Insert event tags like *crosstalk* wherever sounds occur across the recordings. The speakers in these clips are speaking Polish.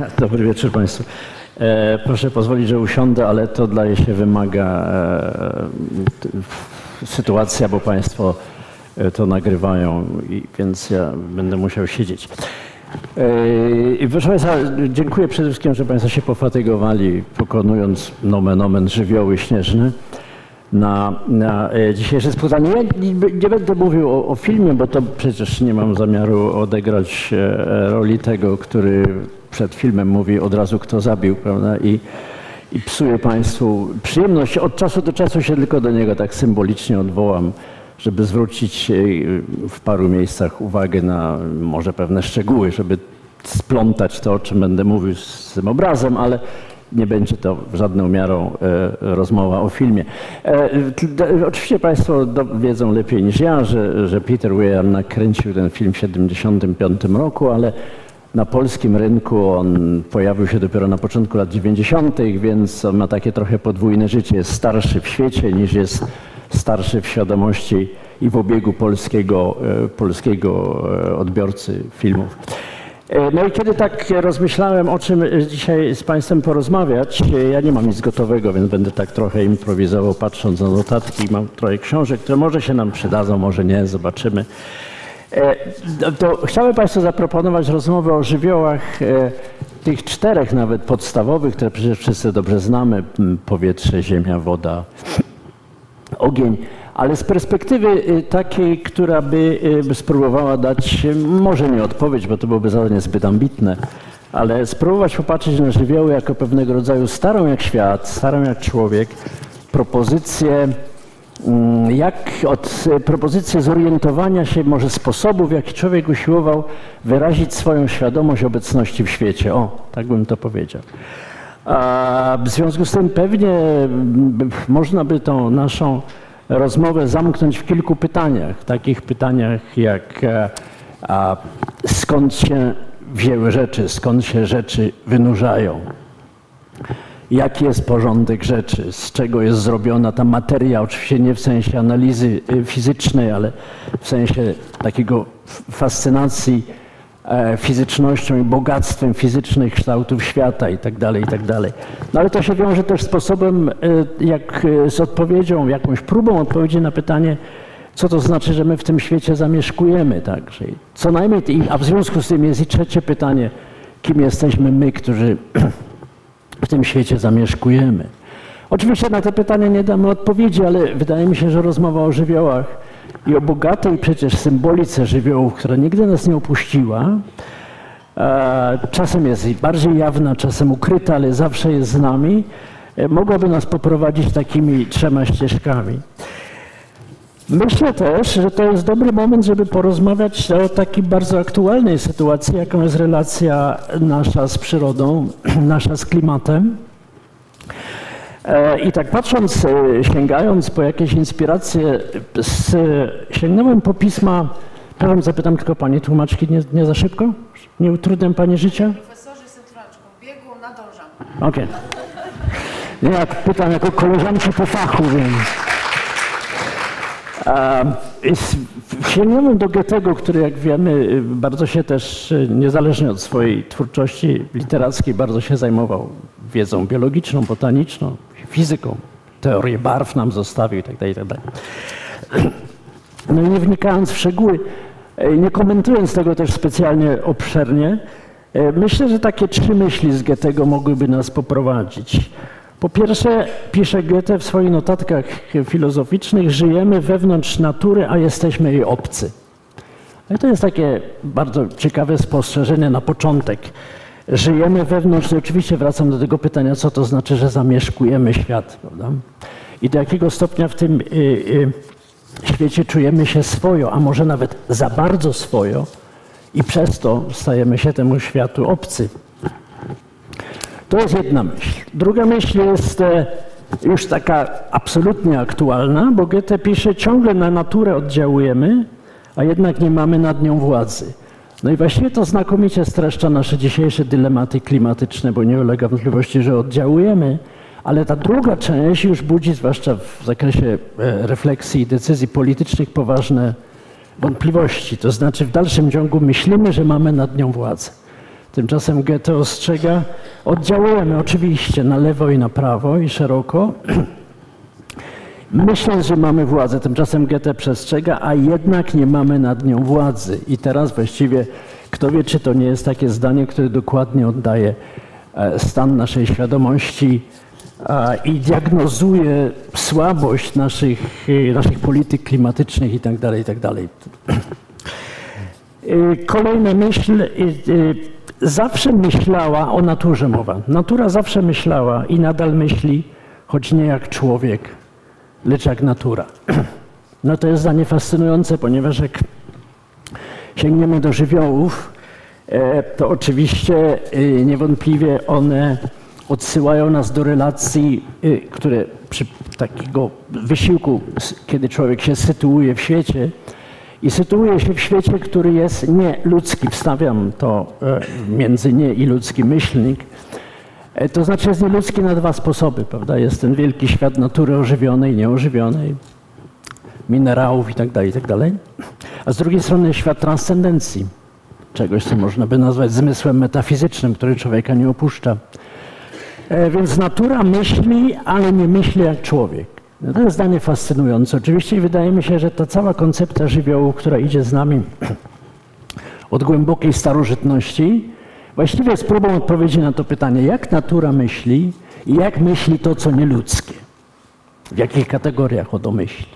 *laughs* Dobry wieczór Państwu. E, proszę pozwolić, że usiądę, ale to dla się wymaga e, sytuacja, bo Państwo e, to nagrywają, i, więc ja będę musiał siedzieć. Proszę Państwa, dziękuję przede wszystkim, że Państwo się pofatygowali, pokonując nomen omen żywioły śnieżne na, na dzisiejsze spotkanie. Ja nie, nie będę mówił o, o, filmie, bo to przecież nie mam zamiaru odegrać roli tego, który przed filmem mówi od razu, kto zabił, prawda? I, i psuje Państwu przyjemność. Od czasu do czasu się tylko do niego tak symbolicznie odwołam, żeby zwrócić w paru miejscach uwagę na może pewne szczegóły, żeby splątać to, o czym będę mówił z tym obrazem, ale nie będzie to żadną miarą e, rozmowa o filmie. E, oczywiście Państwo wiedzą lepiej niż ja, że, że Peter Weir nakręcił ten film w 1975 roku, ale na polskim rynku on pojawił się dopiero na początku lat 90., więc on ma takie trochę podwójne życie. Jest starszy w świecie niż jest starszy w świadomości i w obiegu polskiego, e, polskiego odbiorcy filmów. E, no i kiedy tak rozmyślałem, o czym dzisiaj z Państwem porozmawiać, e, ja nie mam nic gotowego, więc będę tak trochę improwizował, patrząc na notatki. Mam trochę książek, które może się nam przydadzą, może nie, zobaczymy. E, to chciałem Państwu zaproponować rozmowę o żywiołach, tych czterech nawet podstawowych, które przecież wszyscy dobrze znamy: powietrze, ziemia, woda, ogień. Ale z perspektywy y, takiej, która by spróbowała dać, może nie odpowiedź, bo to byłoby zadanie zbyt ambitne, ale spróbować popatrzeć na żywioły jako pewnego rodzaju starą jak świat, starą jak człowiek, propozycję, jak od propozycję zorientowania się, może sposobu, w jaki człowiek usiłował wyrazić swoją świadomość obecności w świecie. O, tak bym to powiedział. A w związku z tym pewnie można by tą naszą rozmowę zamknąć w kilku pytaniach. Takich pytaniach jak e, a, skąd się wzięły rzeczy, skąd się rzeczy wynurzają, jaki jest porządek rzeczy, z czego jest zrobiona ta materia, oczywiście nie w sensie analizy y, fizycznej, ale w sensie takiego fascynacji E, fizycznością i bogactwem fizycznych kształtów świata itd., tak itd. Tak no ale to się wiąże też sposobem, e, jak e, z odpowiedzią, jakąś próbą odpowiedzi na pytanie, co to znaczy, że my w tym świecie zamieszkujemy, tak? Czyli co najmniej, a w związku z tym jest i trzecie pytanie, kim jesteśmy my, którzy *clears throat* w tym świecie zamieszkujemy. Oczywiście na te pytania nie damy odpowiedzi, ale wydaje mi się, że rozmowa o żywiołach i o bogatej przecież symbolice żywiołów, która nigdy nas nie opuściła. E, czasem jest bardziej jawna, czasem ukryta, ale zawsze jest z nami. E, mogłaby nas poprowadzić takimi trzema ścieżkami. Myślę też, że to jest dobry moment, żeby porozmawiać o takiej bardzo aktualnej sytuacji, jaką jest relacja nasza z przyrodą, *clears throat* nasza z klimatem. E, I tak patrząc, e, sięgając po jakieś inspiracje, sięgnąłem po pisma, przepraszam, zapytam tylko Pani tłumaczki, nie, nie za szybko? Nie utrudniam Pani życia? Profesorze Centralczką, biegu nadążam. Okej. Okay. Ja pytam jako koleżanki po fachu, więc... Sięgnąłem do Goethego, który jak wiemy bardzo się też, niezależnie od swojej twórczości literackiej, bardzo się zajmował wiedzą biologiczną, botaniczną, fizyką, teorię barw nam zostawił itd. Tak itd. Tak no i nie wnikając w szczegóły, e, nie komentując tego też specjalnie obszernie, e, myślę, że takie trzy myśli z Goethego mogłyby nas poprowadzić. Po pierwsze, pisze Goethe w swoich notatkach filozoficznych, żyjemy wewnątrz natury, a jesteśmy jej obcy. No i to jest takie bardzo ciekawe spostrzeżenie na początek żyjemy wewnątrz, i oczywiście wracam do tego pytania, co to znaczy, że zamieszkujemy świat, prawda? I do jakiego stopnia w tym y, y, świecie czujemy się swojo, a może nawet za bardzo swojo i przez to stajemy się temu światu obcy. To jest jedna myśl. Druga myśl jest e, już taka absolutnie aktualna, bo Goethe pisze, ciągle na naturę oddziałujemy, a jednak nie mamy nad nią władzy. No i właściwie to znakomicie streszcza nasze dzisiejsze dylematy klimatyczne, bo nie ulega wątpliwości, że oddziałujemy, ale ta druga część już budzi, zwłaszcza w zakresie e, refleksji i decyzji politycznych, poważne wątpliwości. To znaczy w dalszym ciągu myślimy, że mamy nad nią władzę. Tymczasem Goethe ostrzega, oddziałujemy oczywiście na lewo i na prawo i szeroko, *clears throat* myśląc, że mamy władzę. Tymczasem Goethe przestrzega, a jednak nie mamy nad nią władzy. I teraz właściwie kto wie, czy to nie jest takie zdanie, które dokładnie oddaje e, stan naszej świadomości i diagnozuje słabość naszych, e, naszych polityk klimatycznych itd. Tak itd. Tak *clears throat* e, kolejna myśl. Zawsze myślała o naturze mowa. Natura zawsze myślała i nadal myśli, choć nie jak człowiek, lecz jak natura. *clears throat* No to jest zdanie fascynujące, ponieważ jak sięgniemy do żywiołów, e, to oczywiście e, niewątpliwie one odsyłają nas do relacji, e, które przy takiego wysiłku, kiedy człowiek się sytuuje w świecie, i sytuuje się w świecie, który jest nieludzki, wstawiam to między nie i ludzki myślnik, to znaczy jest nieludzki na dwa sposoby, prawda? Jest ten wielki świat natury ożywionej, nieożywionej, minerałów itd., tak itd. Tak A z drugiej strony świat transcendencji, czegoś, co można by nazwać zmysłem metafizycznym, który człowieka nie opuszcza. E, więc natura myśli, ale nie myśli jak człowiek. No to jest zdanie fascynujące. Oczywiście wydaje mi się, że ta cała koncepcja żywiołu, która idzie z nami *clears throat* od głębokiej starożytności, właściwie jest próbą odpowiedzi na to pytanie, jak natura myśli i jak myśli to, co nieludzkie. W jakich kategoriach o myśli.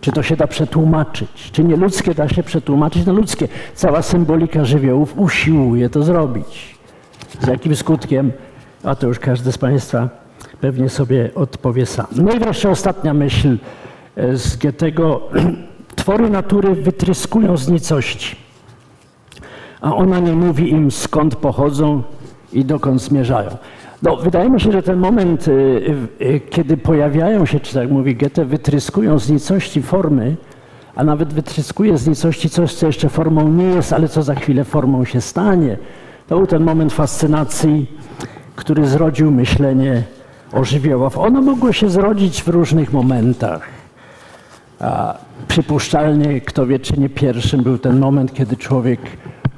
Czy to się da przetłumaczyć? Czy nieludzkie da się przetłumaczyć na ludzkie? Cała symbolika żywiołów usiłuje to zrobić. Z jakim skutkiem? A to już każdy z Państwa pewnie sobie odpowie sam. No i wreszcie ostatnia myśl e, z Goethego. *clears throat* Twory natury wytryskują z nicości, a ona nie mówi im skąd pochodzą i dokąd zmierzają. No, wydaje mi się, że ten moment, y, y, kiedy pojawiają się, czy tak mówi Goethe, wytryskują z nicości formy, a nawet wytryskuje z nicości coś, co jeszcze formą nie jest, ale co za chwilę formą się stanie. To był ten moment fascynacji, który zrodził myślenie o żywiołach. Ono mogło się zrodzić w różnych momentach. A przypuszczalnie, kto wie, czy nie pierwszym był ten moment, kiedy człowiek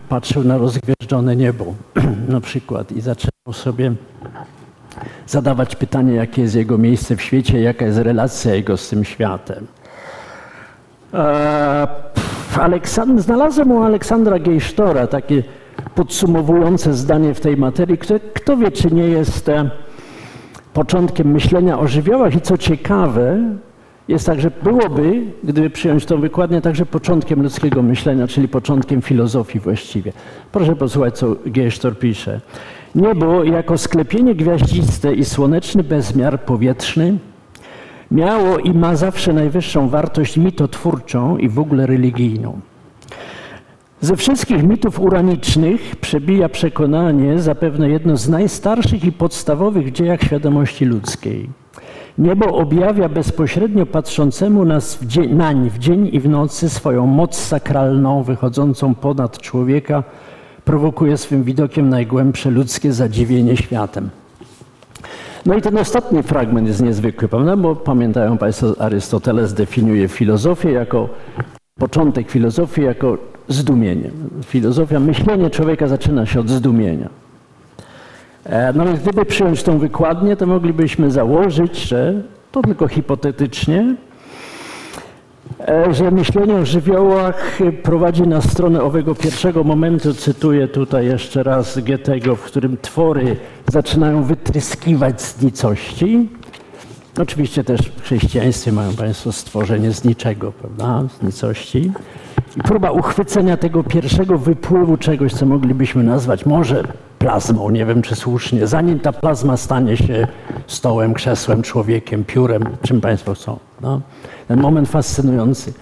patrzył na rozgwieżdżone niebo *clears throat* na przykład i zaczynał sobie zadawać pytanie, jakie jest jego miejsce w świecie, jaka jest relacja jego z tym światem. E, znalazłem u Aleksandra Gejsztora takie podsumowujące zdanie w tej materii, które kto wie, czy nie jest e, początkiem myślenia o żywiołach i co ciekawe, jest tak, że byłoby, gdyby przyjąć tą wykładnię, także początkiem ludzkiego myślenia, czyli początkiem filozofii właściwie. Proszę posłuchać, co Gejsztor pisze. Niebo jako sklepienie gwiaździste i słoneczny bezmiar powietrzny miało i ma zawsze najwyższą wartość mitotwórczą i w ogóle religijną. Ze wszystkich mitów uranicznych przebija przekonanie zapewne jedno z najstarszych i podstawowych dziejach świadomości ludzkiej. Niebo objawia bezpośrednio patrzącemu nas w dzień, nań w dzień i w nocy swoją moc sakralną wychodzącą ponad człowieka, prowokuje swym widokiem najgłębsze ludzkie zadziwienie światem. No i ten ostatni fragment jest niezwykły, prawda? Bo pamiętają Państwo, Arystoteles definiuje filozofię jako początek filozofii jako zdumienie. Filozofia, myślenie człowieka zaczyna się od zdumienia. E, no więc gdyby przyjąć tą wykładnię, to moglibyśmy założyć, że to tylko hipotetycznie, E, że myślenie o żywiołach prowadzi na stronę owego pierwszego momentu, cytuję tutaj jeszcze raz Goethego, w którym twory zaczynają wytryskiwać z nicości. Oczywiście też w chrześcijaństwie mają Państwo stworzenie z niczego, prawda, z nicości. I próba uchwycenia tego pierwszego wypływu czegoś, co moglibyśmy nazwać może plazmą, nie wiem czy słusznie, zanim ta plazma stanie się stołem, krzesłem, człowiekiem, piórem, czym Państwo chcą. No ten moment fascynujący,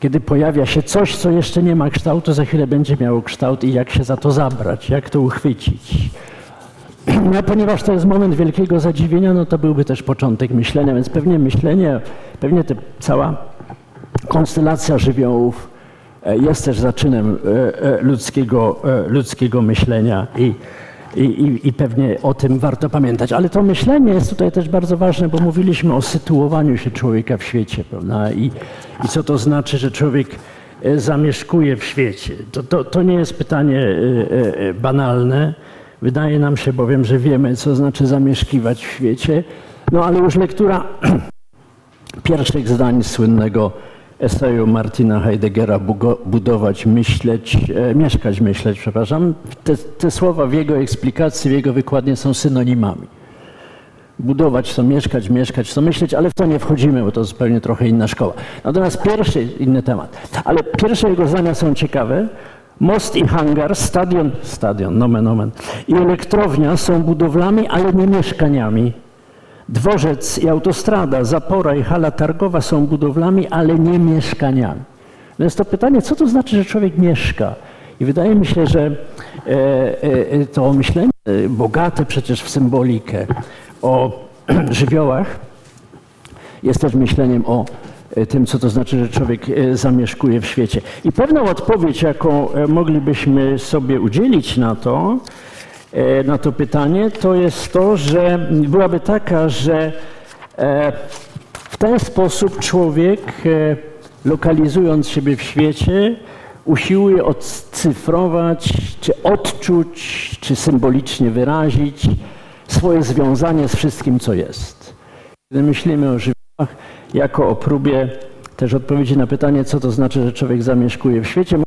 kiedy pojawia się coś, co jeszcze nie ma kształtu, za chwilę będzie miało kształt i jak się za to zabrać, jak to uchwycić. *clears throat* No, ponieważ to jest moment wielkiego zadziwienia, no to byłby też początek myślenia, więc pewnie myślenie, pewnie te, cała konstelacja żywiołów e, jest też zaczynem e, e, ludzkiego, ludzkiego myślenia i i, i, pewnie o tym warto pamiętać. Ale to myślenie jest tutaj też bardzo ważne, bo mówiliśmy o sytuowaniu się człowieka w świecie, prawda? I, i co to znaczy, że człowiek zamieszkuje w świecie? To, to, to nie jest pytanie banalne. Wydaje nam się bowiem, że wiemy, co znaczy zamieszkiwać w świecie. No ale już lektura *clears throat* pierwszych zdań słynnego eseju Martina Heideggera budować, myśleć, e, mieszkać, myśleć, przepraszam. Te, te, słowa w jego eksplikacji, w jego wykładnie są synonimami. Budować to mieszkać, mieszkać to myśleć, ale w to nie wchodzimy, bo to zupełnie trochę inna szkoła. Natomiast pierwszy, inny temat, ale pierwsze jego zdania są ciekawe. Most i hangar, stadion, stadion, nomen, nomen, i elektrownia są budowlami, ale nie mieszkaniami. Dworzec i autostrada, zapora i hala targowa są budowlami, ale nie mieszkaniami. No to pytanie, co to znaczy, że człowiek mieszka? I wydaje mi się, że e, e, to myślenie e, bogate przecież w symbolikę o *clears throat* żywiołach jest też myśleniem o tym, co to znaczy, że człowiek zamieszkuje w świecie. I pewną odpowiedź, jaką moglibyśmy sobie udzielić na to, E, na to pytanie, to jest to, że byłaby taka, że e, w ten sposób człowiek, e, lokalizując siebie w świecie, usiłuje odcyfrować, czy odczuć, czy symbolicznie wyrazić swoje związanie z wszystkim, co jest. Kiedy myślimy o żywiołach jako o próbie też odpowiedzi na pytanie, co to znaczy, że człowiek zamieszkuje w świecie,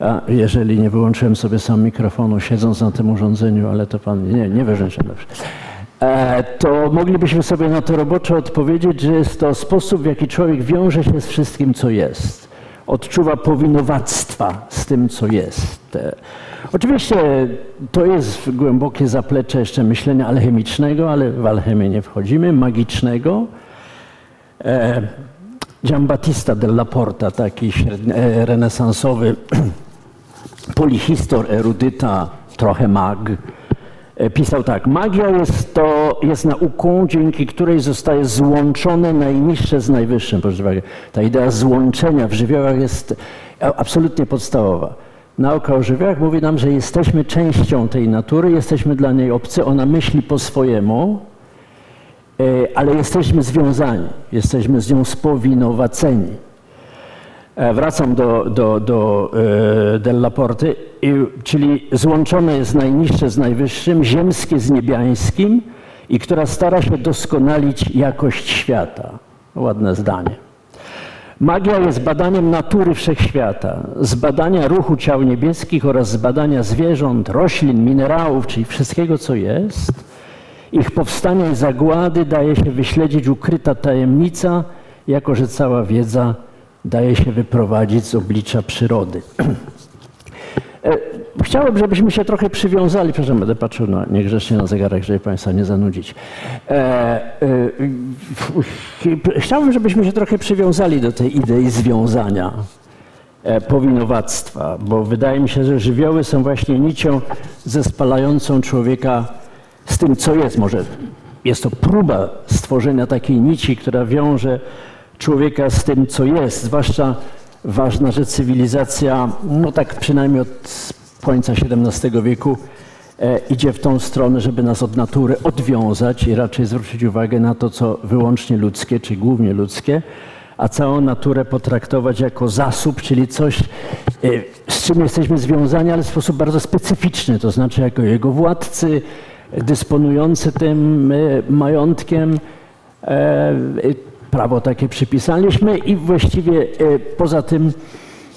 a jeżeli nie wyłączyłem sobie sam mikrofonu, siedząc na tym urządzeniu, ale to pan nie, nie wyrzęczę dobrze. E, to moglibyśmy sobie na to roboczo odpowiedzieć, że jest to sposób, w jaki człowiek wiąże się z wszystkim, co jest. Odczuwa powinowactwa z tym, co jest. E, oczywiście to jest głębokie zaplecze jeszcze myślenia alchemicznego, ale w alchemię nie wchodzimy, magicznego. E, Giambattista della Porta, taki renesansowy *clears throat* polihistor, erudyta, trochę mag, e, pisał tak. Magia jest, to, jest nauką, dzięki której zostaje złączone najniższe z najwyższym. Proszę uwagi, ta idea złączenia w żywiołach jest absolutnie podstawowa. Nauka o żywiołach mówi nam, że jesteśmy częścią tej natury, jesteśmy dla niej obcy, ona myśli po swojemu, e, ale jesteśmy związani, jesteśmy z nią spowinowaceni. E, wracam do, do, do e, Della Porty, czyli złączone jest najniższe z najwyższym, ziemskie z niebiańskim i która stara się doskonalić jakość świata. Ładne zdanie. Magia jest badaniem natury wszechświata, z badania ruchu ciał niebieskich oraz z badania zwierząt, roślin, minerałów, czyli wszystkiego, co jest. Ich powstania i zagłady daje się wyśledzić ukryta tajemnica, jako że cała wiedza daje się wyprowadzić z oblicza przyrody. *clears throat* E, chciałbym, żebyśmy się trochę przywiązali, przepraszam, będę patrzył na, niegrzecznie na zegarek, żeby Państwa nie zanudzić. E, e, chciałbym, żebyśmy się trochę przywiązali do tej idei związania, powinowactwa, bo wydaje mi się, że żywioły są właśnie nicią zespalającą człowieka z tym, co jest. Może jest to próba stworzenia takiej nici, która wiąże człowieka z tym, co jest. Zwłaszcza ważna, że cywilizacja, no tak przynajmniej od końca XVII wieku, e, idzie w tą stronę, żeby nas od natury odwiązać i raczej zwrócić uwagę na to, co wyłącznie ludzkie, czy głównie ludzkie, a całą naturę potraktować jako zasób, czyli coś, e, z czym jesteśmy związani, ale w sposób bardzo specyficzny, to znaczy jako jego władcy, dysponujący tym e, majątkiem, e, prawo takie przypisaliśmy i właściwie e, poza tym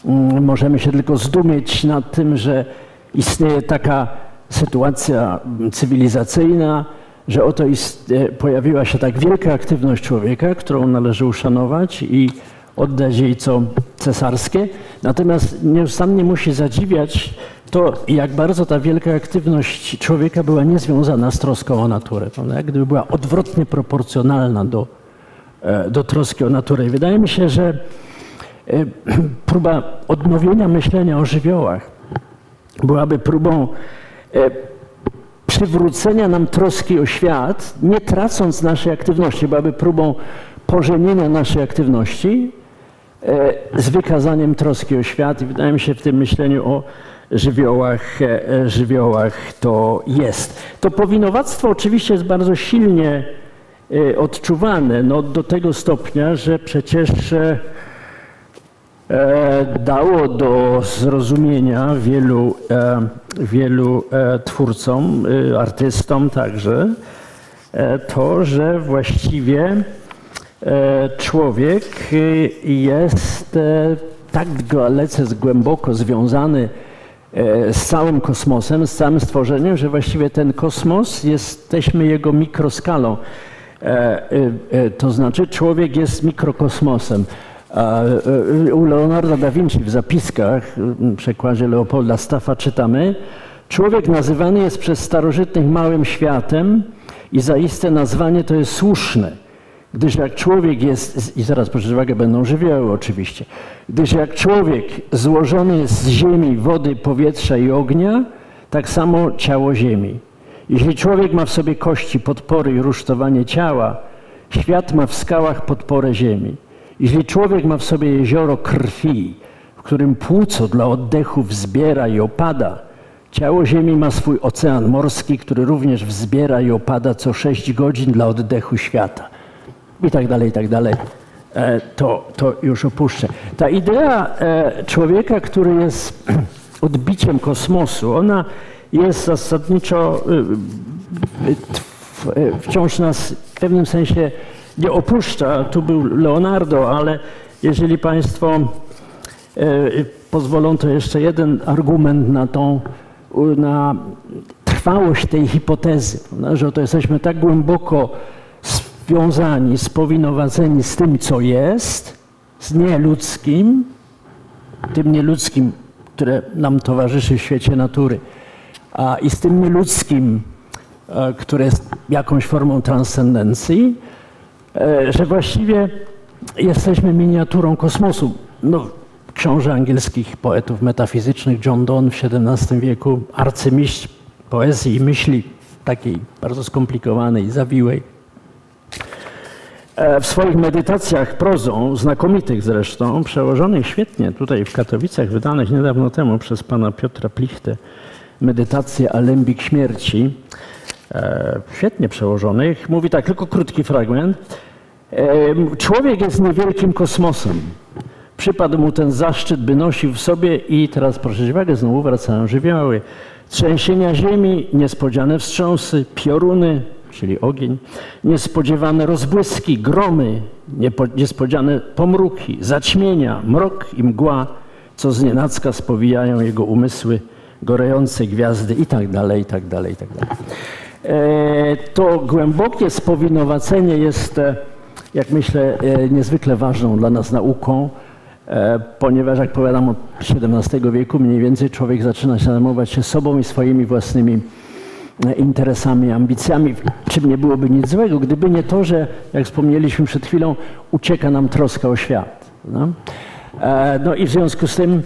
mm, możemy się tylko zdumieć nad tym, że istnieje taka sytuacja cywilizacyjna, że oto e, pojawiła się tak wielka aktywność człowieka, którą należy uszanować i oddać jej co cesarskie. Natomiast nieustannie musi zadziwiać to, jak bardzo ta wielka aktywność człowieka była niezwiązana z troską o naturę. Jak gdyby była odwrotnie proporcjonalna do do troski o naturę. I wydaje mi się, że e, *clears throat* próba odnowienia myślenia o żywiołach byłaby próbą e, przywrócenia nam troski o świat, nie tracąc naszej aktywności, byłaby próbą pożenienia naszej aktywności z wykazaniem troski o świat i wydaje mi się w tym myśleniu o żywiołach, żywiołach to jest. To powinowactwo oczywiście jest bardzo silnie odczuwane no, do tego stopnia, że przecież e, e, dało do zrozumienia wielu, e, wielu twórcom, e, artystom także, to, że właściwie człowiek e, jest tak dalece głęboko związany z całym kosmosem, z całym stworzeniem, że właściwie ten kosmos jesteśmy jego mikroskalą. E, e, e, To znaczy człowiek jest mikrokosmosem. U Leonarda da Vinci w zapiskach, w przekładzie Leopolda Staffa czytamy, człowiek nazywany jest przez starożytnych małym światem i zaiste nazwanie to jest słuszne. Gdyż jak człowiek jest, i zaraz proszę uwagę, będą żywioły oczywiście, gdyż jak człowiek złożony jest z ziemi, wody, powietrza i ognia, tak samo ciało ziemi. Jeśli człowiek ma w sobie kości, podpory i rusztowanie ciała, świat ma w skałach podporę ziemi. Jeśli człowiek ma w sobie jezioro krwi, w którym płuco dla oddechu wzbiera i opada, ciało ziemi ma swój ocean morski, który również wzbiera i opada co 6 godzin dla oddechu świata i tak dalej, i tak dalej. E, To, to już opuszczę. Ta idea e, człowieka, który jest *clears throat* odbiciem kosmosu, ona jest zasadniczo y, y, y, wciąż nas w pewnym sensie nie opuszcza. Tu był Leonardo, ale jeżeli Państwo pozwolą, to jeszcze jeden argument na tą, na trwałość tej hipotezy, że to jesteśmy tak głęboko związani, spowinowaceni z tym, co jest, z nieludzkim, tym nieludzkim, które nam towarzyszy w świecie natury, a i z tym nieludzkim, e, które jest jakąś formą transcendencji, e, że właściwie jesteśmy miniaturą kosmosu. No, książę angielskich poetów metafizycznych John Donne w XVII wieku, arcymistrz poezji i myśli takiej bardzo skomplikowanej, zawiłej. E, W swoich medytacjach prozą, znakomitych zresztą, przełożonych świetnie tutaj w Katowicach, wydanych niedawno temu przez pana Piotra Plichtę, medytacje Alembik śmierci, e, świetnie przełożonych, mówi tak, tylko krótki fragment. E, Człowiek jest niewielkim kosmosem. Przypadł mu ten zaszczyt, by nosił w sobie i teraz proszę uwagę, znowu wracają żywioły. Trzęsienia ziemi, niespodziane wstrząsy, pioruny, czyli ogień, niespodziewane rozbłyski, gromy, niespodziane pomruki, zaćmienia, mrok i mgła, co znienacka spowijają jego umysły, gorejące gwiazdy i tak dalej, i tak dalej, i tak dalej. E, To głębokie spowinowacenie jest, e, jak myślę, e, niezwykle ważną dla nas nauką, ponieważ, jak powiadam, od XVII wieku mniej więcej człowiek zaczyna się zajmować się sobą i swoimi własnymi interesami, ambicjami, czym nie byłoby nic złego, gdyby nie to, że, jak wspomnieliśmy przed chwilą, ucieka nam troska o świat. No, no i w związku z tym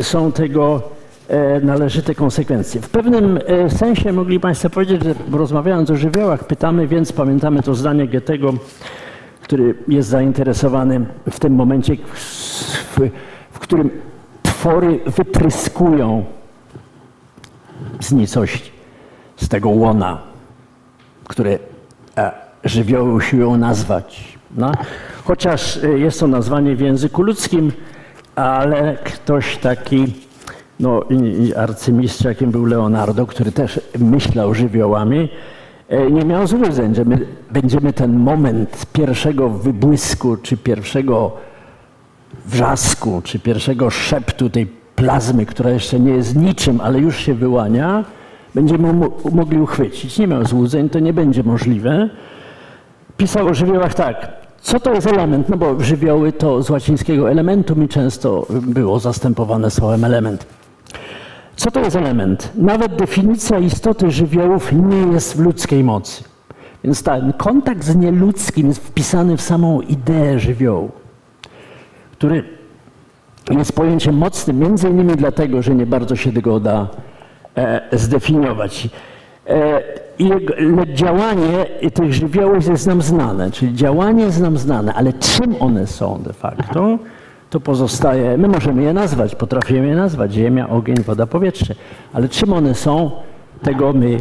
są tego należyte konsekwencje. W pewnym e, sensie mogli Państwo powiedzieć, że rozmawiając o żywiołach, pytamy, więc pamiętamy to zdanie Goethego, który jest zainteresowany w tym momencie, w, w którym twory wytryskują z nicości, z tego łona, które e, żywioły usiłują nazwać. No, chociaż e, jest to nazwanie w języku ludzkim, ale ktoś taki, no i- i arcymistrz, jakim był Leonardo, który też myślał żywiołami, e, nie miał złudzeń, że my będziemy ten moment pierwszego wybłysku, czy pierwszego wrzasku, czy pierwszego szeptu tej plazmy, która jeszcze nie jest niczym, ale już się wyłania, będziemy mo- mogli uchwycić. Nie miał złudzeń, to nie będzie możliwe. Pisał o żywiołach tak. Co to jest element? No bo żywioły to z łacińskiego elementum i często było zastępowane słowem element. Co to jest element? Nawet definicja istoty żywiołów nie jest w ludzkiej mocy. Więc ten kontakt z nieludzkim jest wpisany w samą ideę żywiołu, który jest pojęciem mocnym, między innymi dlatego, że nie bardzo się tego da e, zdefiniować. E, jego- działanie tych żywiołów jest nam znane, czyli działanie jest nam znane, ale czym one są de facto, to pozostaje, my możemy je nazwać, potrafimy je nazwać, ziemia, ogień, woda, powietrze, ale czym one są, tego my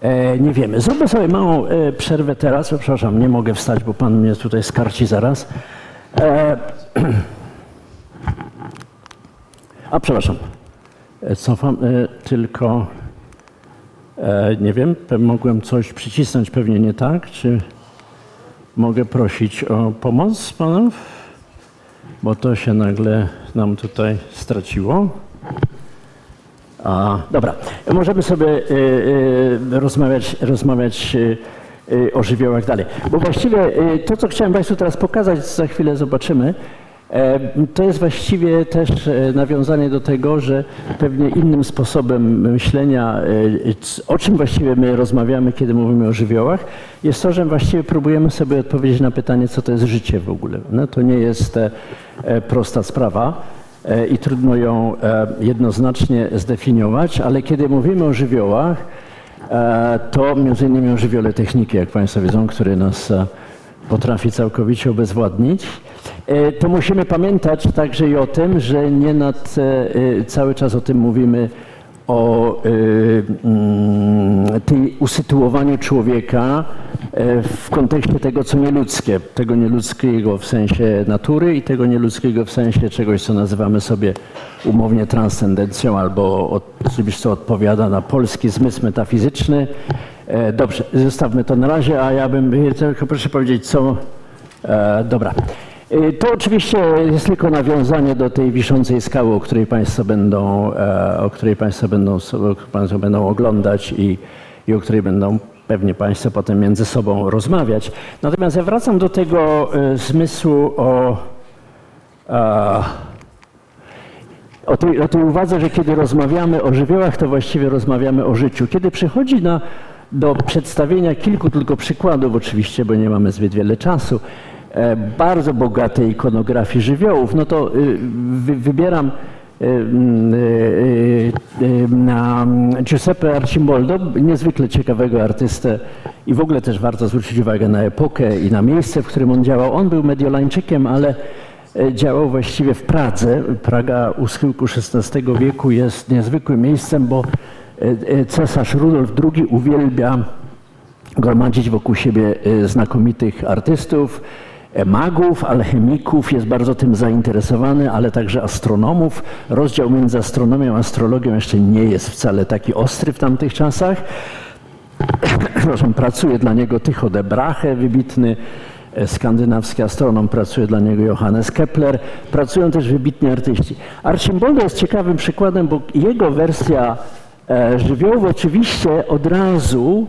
e, nie wiemy. Zrobię sobie małą e, przerwę teraz, przepraszam, nie mogę wstać, bo pan mnie tutaj skarci zaraz. E, *clears throat* A przepraszam, E, cofam e, tylko, e, nie wiem, mogłem coś przycisnąć, pewnie nie tak, czy mogę prosić o pomoc panów? Bo to się nagle nam tutaj straciło. A, dobra, możemy sobie y, y, rozmawiać, rozmawiać y, y, o żywiołach dalej. Bo właściwie y, to, co chciałem Państwu teraz pokazać, za chwilę zobaczymy, to jest właściwie też e, nawiązanie do tego, że pewnie innym sposobem myślenia, e, o czym właściwie my rozmawiamy, kiedy mówimy o żywiołach, jest to, że właściwie próbujemy sobie odpowiedzieć na pytanie, co to jest życie w ogóle. No, to nie jest e, e, prosta sprawa e, i trudno ją e, jednoznacznie zdefiniować, ale kiedy mówimy o żywiołach, e, to między innymi o żywiole techniki, jak Państwo wiedzą, który nas e, potrafi całkowicie obezwładnić, e, to musimy pamiętać także i o tym, że nie nad, e, e, cały czas o tym mówimy o mm, tej usytuowaniu człowieka w kontekście tego, co nieludzkie. Tego nieludzkiego w sensie natury i tego nieludzkiego w sensie czegoś, co nazywamy sobie umownie transcendencją albo od, czymś, co odpowiada na polski zmysł metafizyczny. E, Dobrze, zostawmy to na razie, a ja bym tylko proszę powiedzieć, co. E, dobra. E, To oczywiście jest tylko nawiązanie do tej wiszącej skały, o której Państwo będą, o której Państwo będą, państwo będą oglądać i, i o której będą pewnie Państwo potem między sobą rozmawiać. Natomiast ja wracam do tego zmysłu o. o tej, o tej uwadze, że kiedy rozmawiamy o żywiołach, to właściwie rozmawiamy o życiu. Kiedy przychodzi na, do przedstawienia kilku tylko przykładów, oczywiście, bo nie mamy zbyt wiele czasu, e, bardzo bogatej ikonografii żywiołów, no to y, wy, wybieram y, y, na Giuseppe Arcimboldo, niezwykle ciekawego artystę i w ogóle też warto zwrócić uwagę na epokę i na miejsce, w którym on działał. On był mediolańczykiem, ale e, działał właściwie w Pradze. Praga u schyłku XVI wieku jest niezwykłym miejscem, bo cesarz Rudolf II uwielbia gromadzić wokół siebie e, znakomitych artystów, e, magów, alchemików, jest bardzo tym zainteresowany, ale także astronomów. Rozdział między astronomią a astrologią jeszcze nie jest wcale taki ostry w tamtych czasach. *coughs* Pracuje dla niego Tycho de Brahe, wybitny e, skandynawski astronom, pracuje dla niego Johannes Kepler, pracują też wybitni artyści. Archimboldo jest ciekawym przykładem, bo jego wersja e, żywiołów oczywiście od razu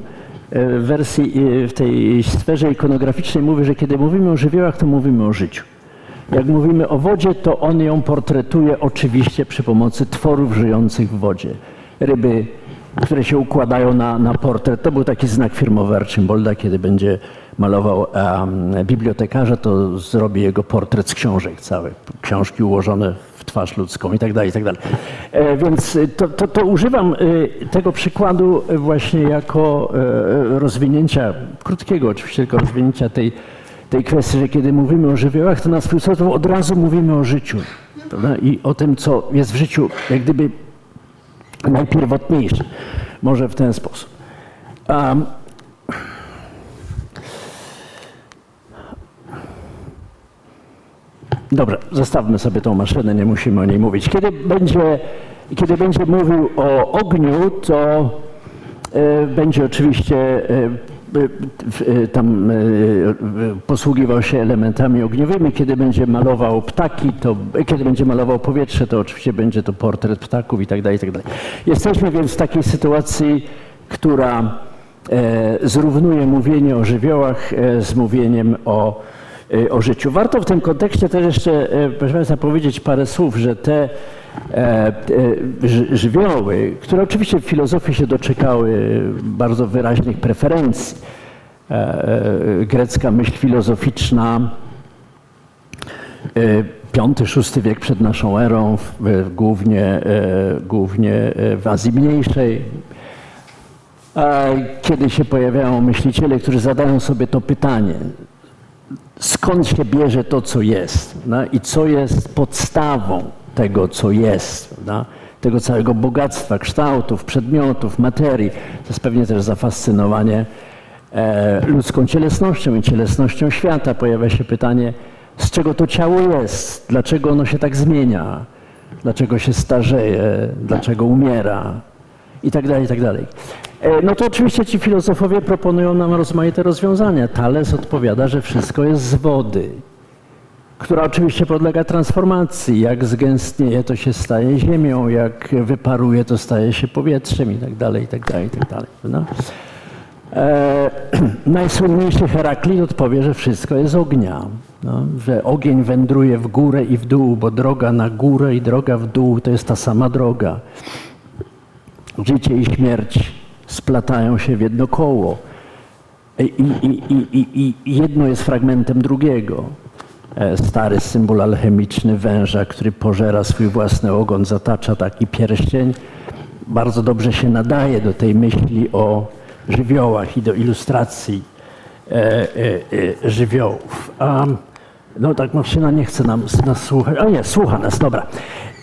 e, w wersji, e, w tej sferze ikonograficznej mówi, że kiedy mówimy o żywiołach, to mówimy o życiu. Jak mówimy o wodzie, to on ją portretuje oczywiście przy pomocy tworów żyjących w wodzie. Ryby, które się układają na, na portret. To był taki znak firmowy Archimbolda, kiedy będzie malował em, bibliotekarza, to zrobi jego portret z książek całych. Książki ułożone twarz ludzką i tak dalej, i tak dalej. E, Więc to, to, to używam e, tego przykładu właśnie jako e, rozwinięcia, krótkiego oczywiście, tylko rozwinięcia tej, tej kwestii, że kiedy mówimy o żywiołach, to na swój sposób od razu mówimy o życiu. Prawda? I o tym, co jest w życiu jak gdyby najpierwotniejsze. Może w ten sposób. Um, Dobra, zostawmy sobie tą maszynę, nie musimy o niej mówić. Kiedy będzie, kiedy będzie mówił o ogniu, to e, będzie oczywiście e, e, tam posługiwał się elementami ogniowymi. Kiedy będzie malował ptaki, to kiedy będzie malował powietrze, to oczywiście będzie to portret ptaków i tak dalej, i tak dalej. Jesteśmy więc w takiej sytuacji, która zrównuje mówienie o żywiołach z mówieniem o o życiu. Warto w tym kontekście też jeszcze, e, proszę Państwa, powiedzieć parę słów, że te e, żywioły, które oczywiście w filozofii się doczekały bardzo wyraźnych preferencji, e, grecka myśl filozoficzna, V-VI wiek przed naszą erą, głównie, głównie w Azji Mniejszej, kiedy się pojawiają myśliciele, którzy zadają sobie to pytanie, skąd się bierze to, co jest no, i co jest podstawą tego, co jest, prawda? tego całego bogactwa, kształtów, przedmiotów, materii. To jest pewnie też zafascynowanie e, ludzką cielesnością i cielesnością świata. Pojawia się pytanie, z czego to ciało jest, dlaczego ono się tak zmienia, dlaczego się starzeje, dlaczego umiera i tak dalej, i tak dalej. E, no to oczywiście ci filozofowie proponują nam rozmaite rozwiązania. Thales odpowiada, że wszystko jest z wody, która oczywiście podlega transformacji. Jak zgęstnieje, to się staje ziemią, jak wyparuje, to staje się powietrzem i tak dalej, i tak dalej, i tak dalej. No. E, *clears throat* najsłynniejszy Heraklit odpowie, że wszystko jest ognia. No, że ogień wędruje w górę i w dół, bo droga na górę i droga w dół to jest ta sama droga. Życie i śmierć splatają się w jedno koło. I, i, i, i jedno jest fragmentem drugiego. E, stary symbol alchemiczny węża, który pożera swój własny ogon, zatacza taki pierścień, bardzo dobrze się nadaje do tej myśli o żywiołach i do ilustracji e, e, e, żywiołów. A, no tak maszyna nie chce nam, nas słuchać. A nie, słucha nas, dobra.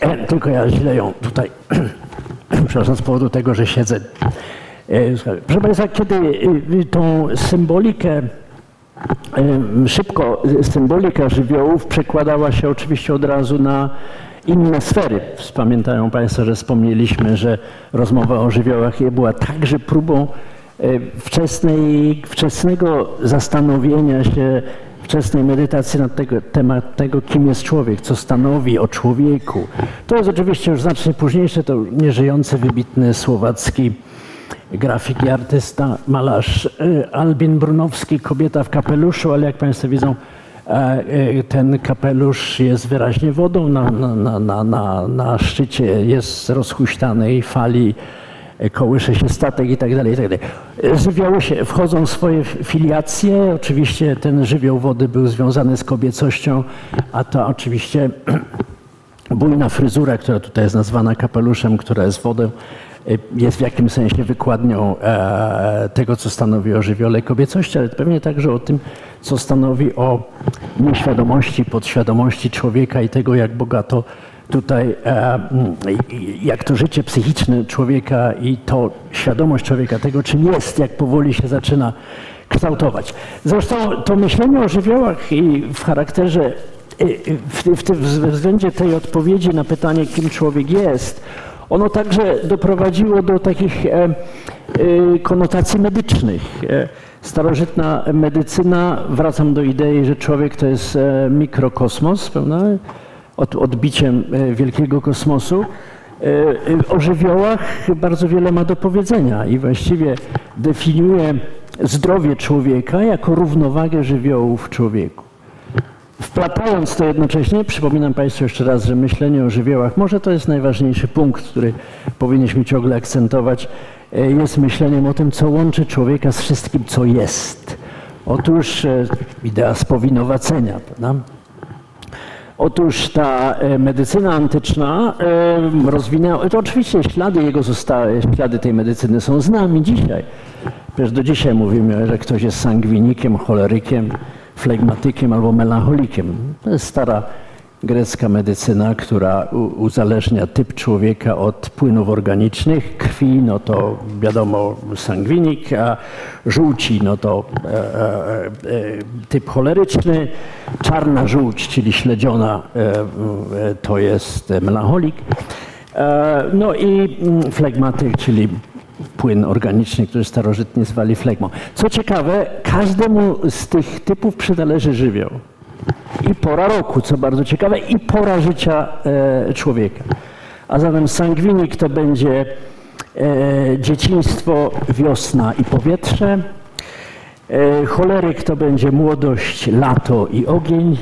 E, tylko ja źle ją tutaj, *clears throat* przepraszam, z powodu tego, że siedzę. E, proszę Państwa, kiedy e, tą symbolikę szybko symbolika żywiołów przekładała się oczywiście od razu na inne sfery. Pamiętają Państwo, że wspomnieliśmy, że rozmowa o żywiołach była także próbą E, wczesnej, wczesnego zastanowienia się, wczesnej medytacji na tego, temat tego, kim jest człowiek, co stanowi o człowieku. To jest oczywiście już znacznie późniejsze, to nieżyjący, wybitny słowacki grafik i artysta, malarz e, Albin Brunowski, kobieta w kapeluszu, ale jak Państwo widzą, e, ten kapelusz jest wyraźnie wodą, na, na, na, na, na szczycie jest rozhuśtanej fali kołysze się statek i tak dalej, i tak dalej. Żywioły się, wchodzą w swoje filiacje. Oczywiście ten żywioł wody był związany z kobiecością, a to oczywiście *clears throat* bujna fryzura, która tutaj jest nazwana kapeluszem, która jest wodą, jest w jakimś sensie wykładnią e, tego, co stanowi o żywiole kobiecości, ale pewnie także o tym, co stanowi o nieświadomości, podświadomości człowieka i tego, jak bogato tutaj, e, jak to życie psychiczne człowieka i to świadomość człowieka, tego czym jest, jak powoli się zaczyna kształtować. Zresztą to myślenie o żywiołach i w charakterze, e, w, w, w względzie tej odpowiedzi na pytanie, kim człowiek jest, ono także doprowadziło do takich e, konotacji medycznych. Starożytna medycyna, wracam do idei, że człowiek to jest mikrokosmos, prawda? od, odbiciem e, wielkiego kosmosu. E, e, o żywiołach bardzo wiele ma do powiedzenia i właściwie definiuje zdrowie człowieka jako równowagę żywiołów w człowieku. Wplatając to jednocześnie, przypominam Państwu jeszcze raz, że myślenie o żywiołach, może to jest najważniejszy punkt, który powinniśmy ciągle akcentować, jest myśleniem o tym, co łączy człowieka z wszystkim, co jest. Otóż idea spowinowacenia, prawda? Otóż ta e, medycyna antyczna e, rozwinęła, to oczywiście ślady jego zostały, ślady tej medycyny są z nami dzisiaj. Przecież do dzisiaj mówimy, że ktoś jest sangwinikiem, cholerykiem, flegmatykiem albo melancholikiem. To jest stara grecka medycyna, która uzależnia typ człowieka od płynów organicznych. Krwi, no to wiadomo sangwinik, a żółci, no to e, e, e, typ choleryczny. Czarna żółć, czyli śledziona, e, e, to jest melancholik. E, no i mm, flegmatyk, czyli płyn organiczny, który starożytnie zwali flegmą. Co ciekawe, każdemu z tych typów przynależy żywioł i pora roku, co bardzo ciekawe, i pora życia e, człowieka. A zatem sangwinik to będzie e, dzieciństwo, wiosna i powietrze. E, choleryk to będzie młodość, lato i ogień.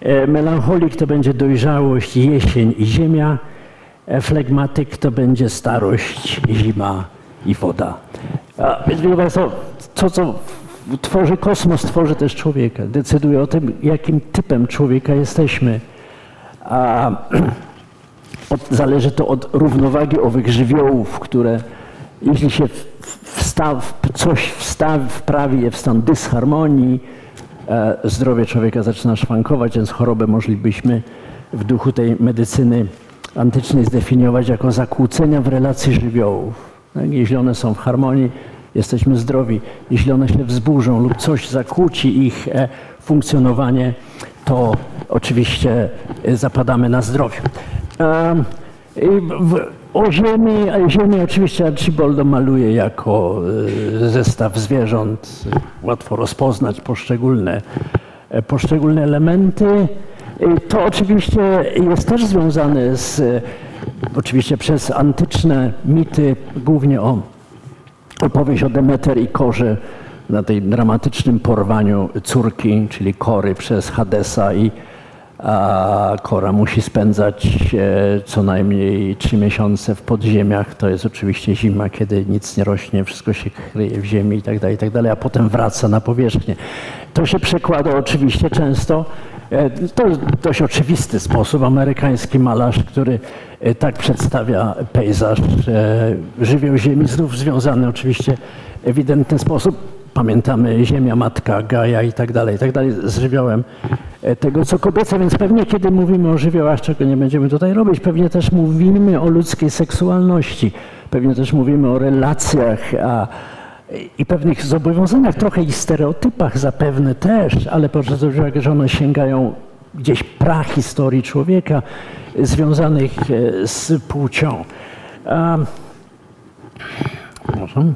E, melancholik to będzie dojrzałość, jesień i ziemia. Flegmatyk to będzie starość, zima i woda. A, więc, to, co tworzy kosmos, tworzy też człowieka. Decyduje o tym, jakim typem człowieka jesteśmy. A *clears throat* od, zależy to od równowagi owych żywiołów, które jeśli się wstaw, coś wstawi, wprawi je w stan dysharmonii, e, zdrowie człowieka zaczyna szwankować, więc chorobę moglibyśmy w duchu tej medycyny antycznej zdefiniować jako zakłócenia w relacji żywiołów. Tak? Jeśli one są w harmonii, jesteśmy zdrowi. Jeśli one się wzburzą lub coś zakłóci ich e, funkcjonowanie, to oczywiście e, zapadamy na zdrowiu. W, o ziemi, ziemię oczywiście Archibaldo maluje jako zestaw zwierząt, łatwo rozpoznać poszczególne, e, poszczególne elementy. To oczywiście jest też związane z, oczywiście przez antyczne mity, głównie o opowieść o Demeter i Korze, na tej dramatycznym porwaniu córki, czyli Kory przez Hadesa i a Kora musi spędzać co najmniej trzy miesiące w podziemiach. To jest oczywiście zima, kiedy nic nie rośnie, wszystko się kryje w ziemi i tak dalej, i tak a potem wraca na powierzchnię. To się przekłada oczywiście często, e, to jest dość oczywisty sposób, amerykański malarz, który e, tak przedstawia pejzaż, e, żywioł ziemi, znów związany oczywiście w ewidentny sposób. Pamiętamy Ziemia, Matka, Gaja i tak dalej, i tak dalej, z żywiołem e, tego, co kobiece, więc pewnie kiedy mówimy o żywiołach, czego nie będziemy tutaj robić, pewnie też mówimy o ludzkiej seksualności, pewnie też mówimy o relacjach a, i pewnych zobowiązaniach, trochę i stereotypach zapewne też, ale że one sięgają gdzieś prahistorii człowieka związanych e, z płcią. Może?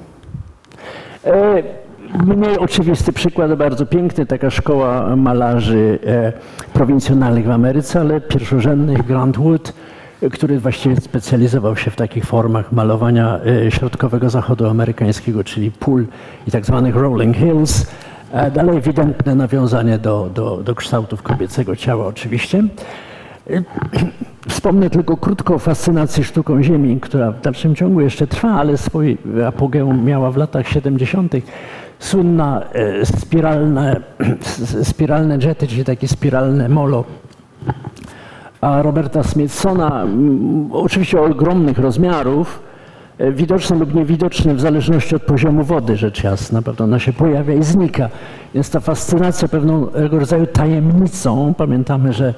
Mniej oczywisty przykład, bardzo piękny, taka szkoła malarzy e, prowincjonalnych w Ameryce, ale pierwszorzędnych, Grant Wood, który właściwie specjalizował się w takich formach malowania e, środkowego zachodu amerykańskiego, czyli pól i tak zwanych rolling hills. E, dalej ewidentne nawiązanie do, do, do kształtów kobiecego ciała oczywiście. E, *clears throat* wspomnę tylko krótko o fascynacji sztuką Ziemi, która w dalszym ciągu jeszcze trwa, ale swój apogeum miała w latach 70 słynna spiralne, *clears throat* spiralne jety, czyli takie spiralne molo Roberta Smithsona, oczywiście ogromnych rozmiarów, e, widoczne lub niewidoczne w zależności od poziomu wody, rzecz jasna, prawda? Ona się pojawia i znika. Więc ta fascynacja pewnego rodzaju tajemnicą, pamiętamy, że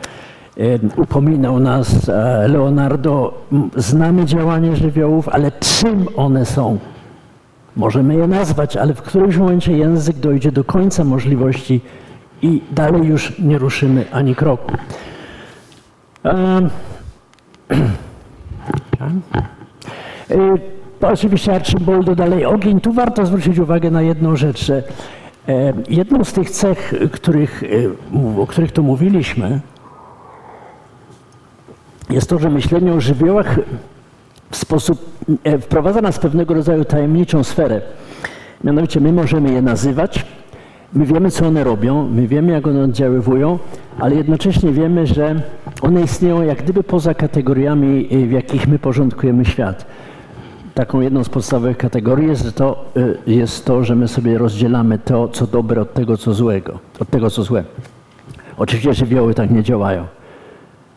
e, upominał nas Leonardo, znamy działanie żywiołów, ale czym one są? Możemy je nazwać, ale w którymś momencie język dojdzie do końca możliwości i dalej już nie ruszymy ani kroku. E, *clears throat* oczywiście Archibaldo dalej ogień. Tu warto zwrócić uwagę na jedną rzecz, że jedną z tych cech, których, e, o których tu mówiliśmy, jest to, że myślenie o żywiołach w sposób, e, wprowadza nas w pewnego rodzaju tajemniczą sferę. Mianowicie my możemy je nazywać, my wiemy, co one robią, my wiemy, jak one oddziaływują, ale jednocześnie wiemy, że one istnieją jak gdyby poza kategoriami, e, w jakich my porządkujemy świat. Taką jedną z podstawowych kategorii jest to, e, jest to, że my sobie rozdzielamy to, co dobre od tego, co złego, od tego, co złe. Oczywiście żywioły tak nie działają.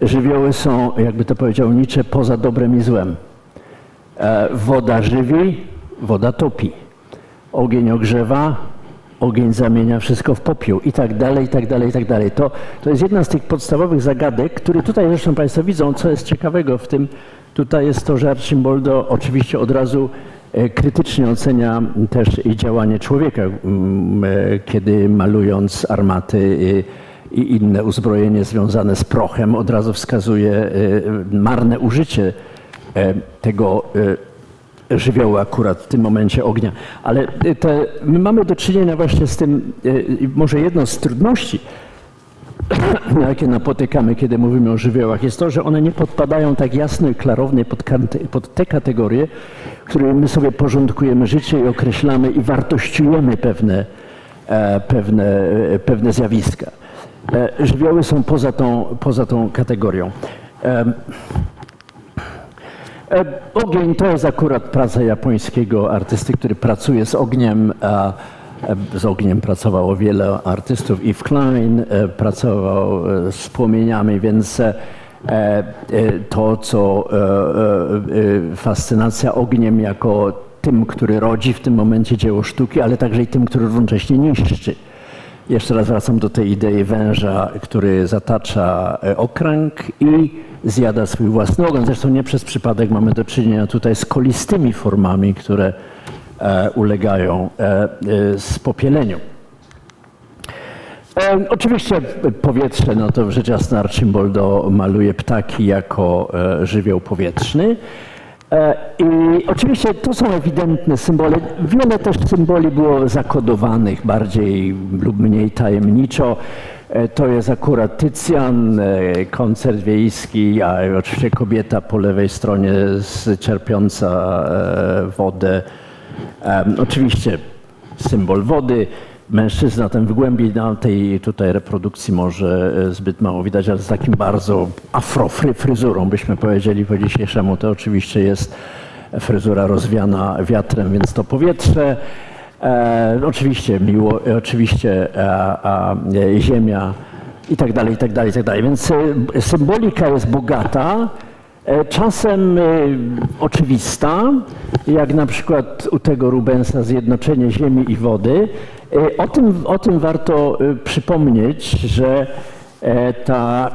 Żywioły są, jakby to powiedział Nietzsche, poza dobrem i złem. E, woda żywi, woda topi. Ogień ogrzewa, ogień zamienia wszystko w popiół i tak dalej, i tak dalej, i tak dalej. To, to jest jedna z tych podstawowych zagadek, które tutaj zresztą Państwo widzą, co jest ciekawego w tym, tutaj jest to, że Archimboldo oczywiście od razu e, krytycznie ocenia też działanie człowieka, e, kiedy malując armaty i inne uzbrojenie związane z prochem, od razu wskazuje marne użycie E, tego e, żywiołu akurat w tym momencie ognia. Ale te, my mamy do czynienia właśnie z tym, e, może jedną z trudności, *clears throat* jakie napotykamy, kiedy mówimy o żywiołach, jest to, że one nie podpadają tak jasno i klarownie pod, pod te kategorie, które my sobie porządkujemy życie i określamy i wartościujemy pewne, pewne, pewne zjawiska. Żywioły są poza tą, poza tą kategorią. E, ogień to jest akurat praca japońskiego artysty, który pracuje z ogniem. E, z ogniem pracowało wiele artystów. Yves Klein e, pracował z płomieniami, więc to, co fascynacja ogniem jako tym, który rodzi w tym momencie dzieło sztuki, ale także i tym, który równocześnie niszczy. Jeszcze raz wracam do tej idei węża, który zatacza okręg i zjada swój własny ogon. Zresztą nie przez przypadek mamy do czynienia tutaj z kolistymi formami, które e, ulegają e, e, spopieleniu. E, oczywiście powietrze, no to rzecz jasna Archimboldo maluje ptaki jako e, żywioł powietrzny. E, I oczywiście to są ewidentne symbole. Wiele też symboli było zakodowanych bardziej lub mniej tajemniczo. E, to jest akurat Tycjan, e, koncert wiejski, a oczywiście kobieta po lewej stronie czerpiąca wodę. Oczywiście symbol wody. Mężczyzna ten w głębi na tej tutaj reprodukcji może zbyt mało widać, ale z takim bardzo afrofryzurą byśmy powiedzieli po dzisiejszemu. To oczywiście jest fryzura rozwiana wiatrem, więc to powietrze. E, oczywiście miło, oczywiście e, a, e, ziemia i tak dalej, i tak dalej, i tak dalej. Więc e, symbolika jest bogata, e, czasem e, oczywista, jak na przykład u tego Rubensa zjednoczenie ziemi i wody. O tym, o tym warto przypomnieć, że ta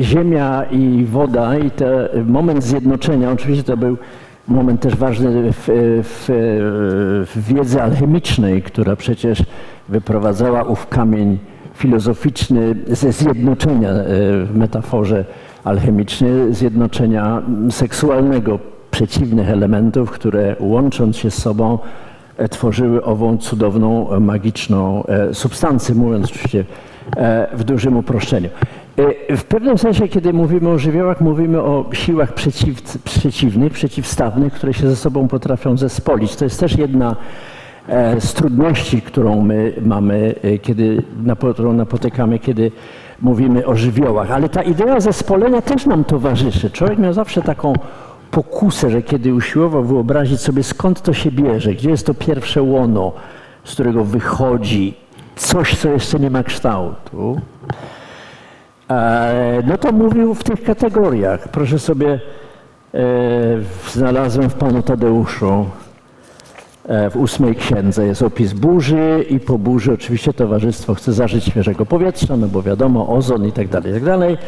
ziemia i woda i ten moment zjednoczenia, oczywiście to był moment też ważny w, w, w wiedzy alchemicznej, która przecież wyprowadzała ów kamień filozoficzny ze zjednoczenia e, w metaforze alchemicznej, zjednoczenia seksualnego. Przeciwnych elementów, które łącząc się z sobą e, tworzyły ową cudowną, magiczną e, substancję, mówiąc oczywiście w dużym uproszczeniu. E, w pewnym sensie, kiedy mówimy o żywiołach, mówimy o siłach przeciw, przeciwnych, przeciwstawnych, które się ze sobą potrafią zespolić. To jest też jedna e, z trudności, którą my mamy, e, kiedy, którą napotykamy, kiedy mówimy o żywiołach. Ale ta idea zespolenia też nam towarzyszy. Człowiek miał zawsze taką pokusę, że kiedy usiłował wyobrazić sobie, skąd to się bierze, gdzie jest to pierwsze łono, z którego wychodzi coś, co jeszcze nie ma kształtu, E, no to mówił w tych kategoriach. Proszę sobie, e, znalazłem w Panu Tadeuszu e, w ósmej księdze jest opis burzy i po burzy oczywiście towarzystwo chce zażyć świeżego powietrza, no bo wiadomo, ozon i tak dalej, i tak dalej.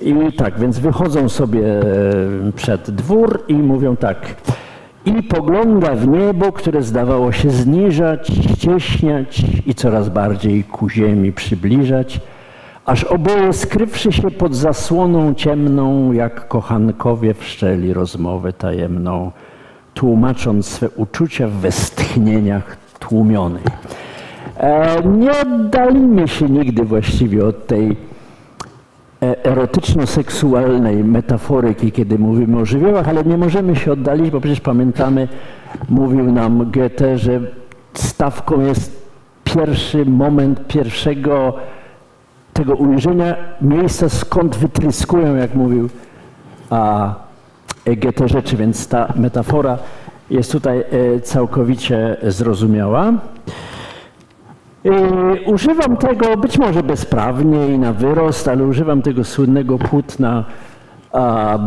I tak, więc wychodzą sobie przed dwór i mówią tak. I pogląda w niebo, które zdawało się zniżać, ścieśniać i coraz bardziej ku ziemi przybliżać aż oboje skrywszy się pod zasłoną ciemną, jak kochankowie wszczeli rozmowę tajemną, tłumacząc swe uczucia w westchnieniach tłumionych. E, nie oddalimy się nigdy właściwie od tej e, erotyczno-seksualnej metaforyki, kiedy mówimy o żywiołach, ale nie możemy się oddalić, bo przecież pamiętamy, mówił nam Goethe, że stawką jest pierwszy moment pierwszego tego ujrzenia miejsca, skąd wytryskują, jak mówił a, Goethe rzeczy, więc ta metafora jest tutaj e, całkowicie zrozumiała. E, używam tego być może bezprawnie i na wyrost, ale używam tego słynnego płótna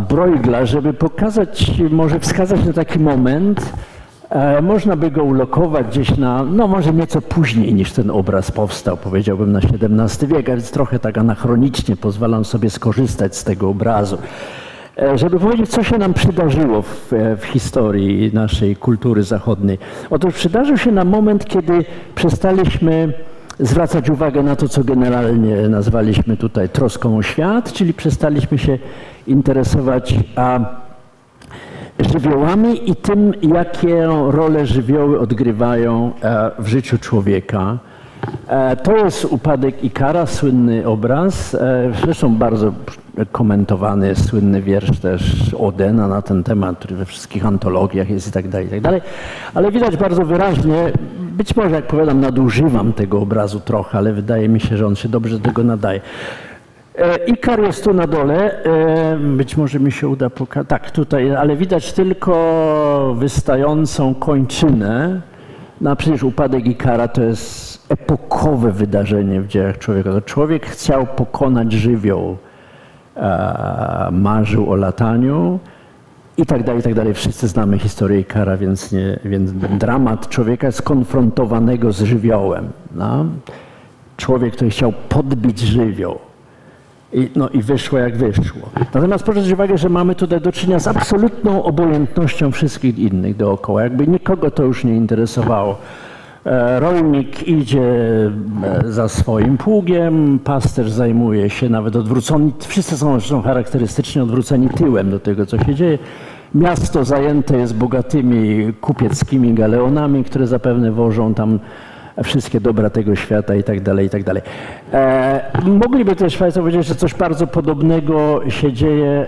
Bruegla, żeby pokazać, może wskazać na taki moment, E, można by go ulokować gdzieś na, no może nieco później niż ten obraz powstał, powiedziałbym na XVII wiek, więc trochę tak anachronicznie pozwalam sobie skorzystać z tego obrazu. E, żeby powiedzieć, co się nam przydarzyło w, e, w historii naszej kultury zachodniej. Otóż przydarzył się nam moment, kiedy przestaliśmy zwracać uwagę na to, co generalnie nazwaliśmy tutaj troską o świat, czyli przestaliśmy się interesować a żywiołami i tym, jakie rolę żywioły odgrywają e, w życiu człowieka. To jest upadek Ikara, słynny obraz, zresztą bardzo komentowany słynny wiersz też Odena na ten temat, który we wszystkich antologiach jest i tak dalej, i tak dalej. Ale widać bardzo wyraźnie, być może jak powiadam, nadużywam tego obrazu trochę, ale wydaje mi się, że on się dobrze do tego nadaje. E, Ikar jest tu na dole. E, być może mi się uda pokazać. Tak, tutaj, ale widać tylko wystającą kończynę. No a przecież upadek Ikara to jest epokowe wydarzenie w dziejach człowieka. Człowiek chciał pokonać żywioł, marzył o lataniu i tak dalej, i tak dalej. Wszyscy znamy historię Ikara, więc, nie, więc dramat człowieka skonfrontowanego z żywiołem. No? Człowiek, który chciał podbić żywioł. I, no i wyszło jak wyszło. Natomiast proszę zwrócić uwagę, że mamy tutaj do czynienia z absolutną obojętnością wszystkich innych dookoła. Jakby nikogo to już nie interesowało. E, rolnik idzie e, za swoim pługiem, pasterz zajmuje się nawet odwrócony, wszyscy są zresztą charakterystycznie odwróceni tyłem do tego, co się dzieje. Miasto zajęte jest bogatymi kupieckimi galeonami, które zapewne wożą tam wszystkie dobra tego świata i tak dalej, i tak dalej. E, mogliby też Państwo powiedzieć, że coś bardzo podobnego się dzieje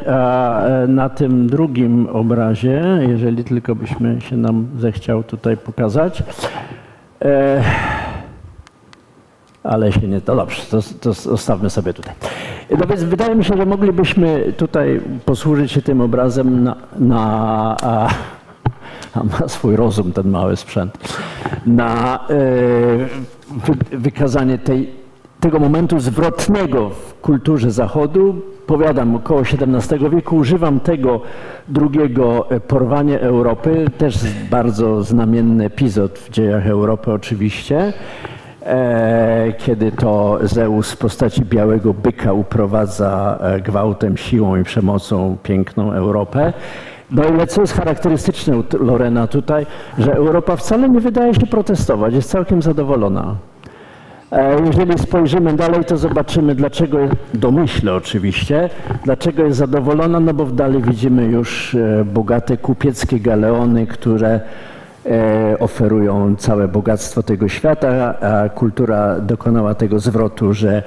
na tym drugim obrazie, jeżeli tylko byśmy się nam zechciał tutaj pokazać. E, ale się nie, to dobrze, to, to zostawmy sobie tutaj. No więc wydaje mi się, że moglibyśmy tutaj posłużyć się tym obrazem na, na a, a ma swój rozum ten mały sprzęt, na e, wy, wykazanie tej, tego momentu zwrotnego w kulturze Zachodu. Powiadam, około XVII wieku używam tego drugiego e, porwania Europy, też bardzo znamienny epizod w dziejach Europy oczywiście, e, kiedy to Zeus w postaci białego byka uprowadza e, gwałtem, siłą i przemocą piękną Europę. No ile co jest charakterystyczne u Lorena tutaj, że Europa wcale nie wydaje się protestować, jest całkiem zadowolona. E, jeżeli spojrzymy dalej, to zobaczymy, dlaczego, domyślę oczywiście, dlaczego jest zadowolona, no bo w dalej widzimy już e, bogate kupieckie galeony, które e, oferują całe bogactwo tego świata, a kultura dokonała tego zwrotu, że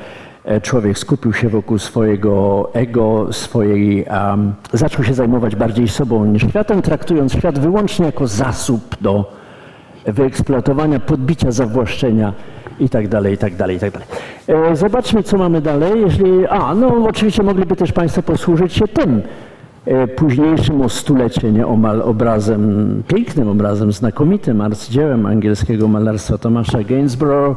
człowiek skupił się wokół swojego ego, swojej, um, zaczął się zajmować bardziej sobą niż światem, traktując świat wyłącznie jako zasób do wyeksploatowania, podbicia, zawłaszczenia i tak i tak dalej, i tak dalej. E, zobaczmy, co mamy dalej. Jeżeli, a, no oczywiście mogliby też Państwo posłużyć się tym e, późniejszym o stulecie nieomal obrazem, pięknym obrazem, znakomitym arcydziełem angielskiego malarstwa Tomasza Gainsborough,